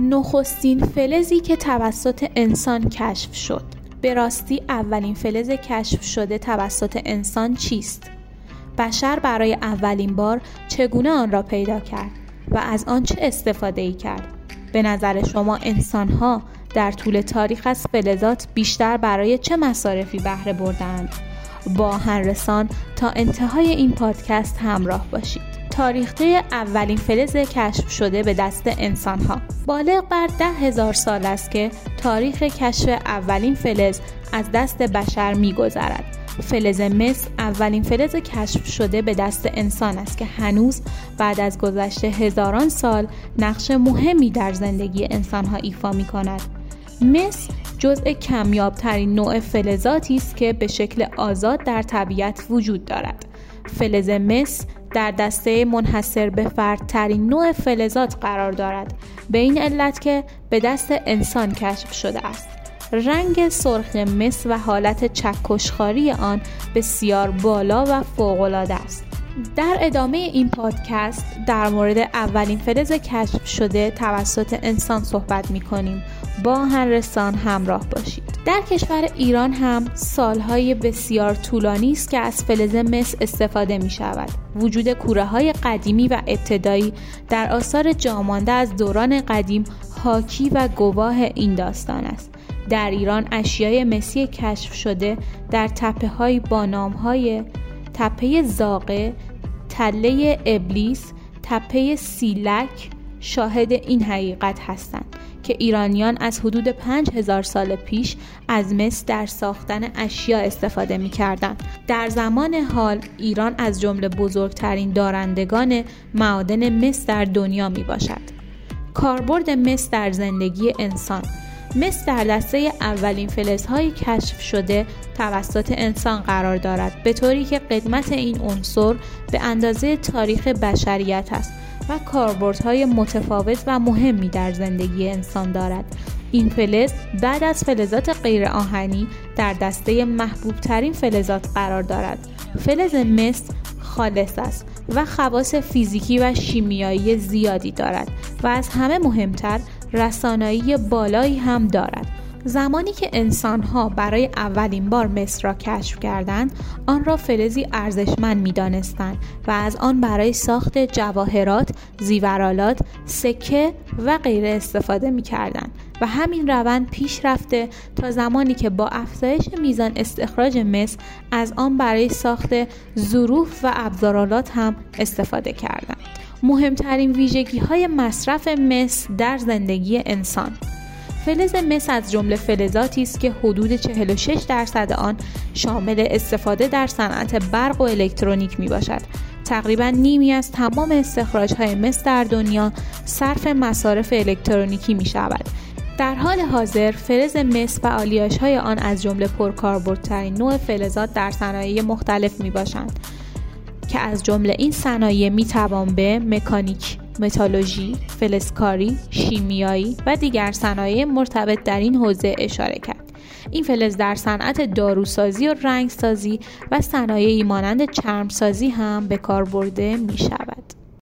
نخستین فلزی که توسط انسان کشف شد به راستی اولین فلز کشف شده توسط انسان چیست؟ بشر برای اولین بار چگونه آن را پیدا کرد و از آن چه استفاده ای کرد؟ به نظر شما انسان ها در طول تاریخ از فلزات بیشتر برای چه مصارفی بهره بردند؟ با هنرسان تا انتهای این پادکست همراه باشید. تاریخچه اولین فلز کشف شده به دست انسان ها بالغ بر ده هزار سال است که تاریخ کشف اولین فلز از دست بشر میگذرد فلز مس اولین فلز کشف شده به دست انسان است که هنوز بعد از گذشته هزاران سال نقش مهمی در زندگی انسان ها ایفا می کند. مس جزء کمیابترین نوع فلزاتی است که به شکل آزاد در طبیعت وجود دارد. فلز مس در دسته منحصر به فردترین نوع فلزات قرار دارد. به این علت که به دست انسان کشف شده است. رنگ سرخ مس و حالت چکشخاری آن بسیار بالا و فوقالعاده است. در ادامه این پادکست در مورد اولین فلز کشف شده توسط انسان صحبت می کنیم با هنرسان همراه باشید. در کشور ایران هم سالهای بسیار طولانی است که از فلز مس استفاده می شود وجود کوره های قدیمی و ابتدایی در آثار جامانده از دوران قدیم حاکی و گواه این داستان است. در ایران اشیای مسی کشف شده در تپه های با نام های تپه زاقه، تله ابلیس، تپه سیلک شاهد این حقیقت هستند که ایرانیان از حدود 5000 سال پیش از مس در ساختن اشیا استفاده می کردن. در زمان حال ایران از جمله بزرگترین دارندگان معادن مس در دنیا می باشد. کاربرد مس در زندگی انسان مس در دسته اولین فلزهایی کشف شده توسط انسان قرار دارد به طوری که قدمت این عنصر به اندازه تاریخ بشریت است و کاربردهای متفاوت و مهمی در زندگی انسان دارد. این فلز بعد از فلزات غیر آهنی در دسته محبوب ترین فلزات قرار دارد. فلز مس خالص است و خواص فیزیکی و شیمیایی زیادی دارد و از همه مهمتر رسانایی بالایی هم دارد. زمانی که انسانها برای اولین بار مصر را کشف کردند آن را فلزی ارزشمند می‌دانستند و از آن برای ساخت جواهرات زیورالات سکه و غیره استفاده می‌کردند و همین روند پیش رفته تا زمانی که با افزایش میزان استخراج مس از آن برای ساخت ظروف و ابزارالات هم استفاده کردند. مهمترین ویژگی های مصرف مس در زندگی انسان فلز مس از جمله فلزاتی است که حدود 46 درصد آن شامل استفاده در صنعت برق و الکترونیک می باشد. تقریبا نیمی از تمام استخراج های مس در دنیا صرف مصارف الکترونیکی می شود. در حال حاضر فلز مس و آلیاش های آن از جمله پرکاربردترین نوع فلزات در صنایع مختلف می باشند که از جمله این صنایع می توان به مکانیک، متالوژی، فلزکاری، شیمیایی و دیگر صنایع مرتبط در این حوزه اشاره کرد. این فلز در صنعت داروسازی و رنگسازی و صنایعی مانند چرمسازی هم به کار برده می شود.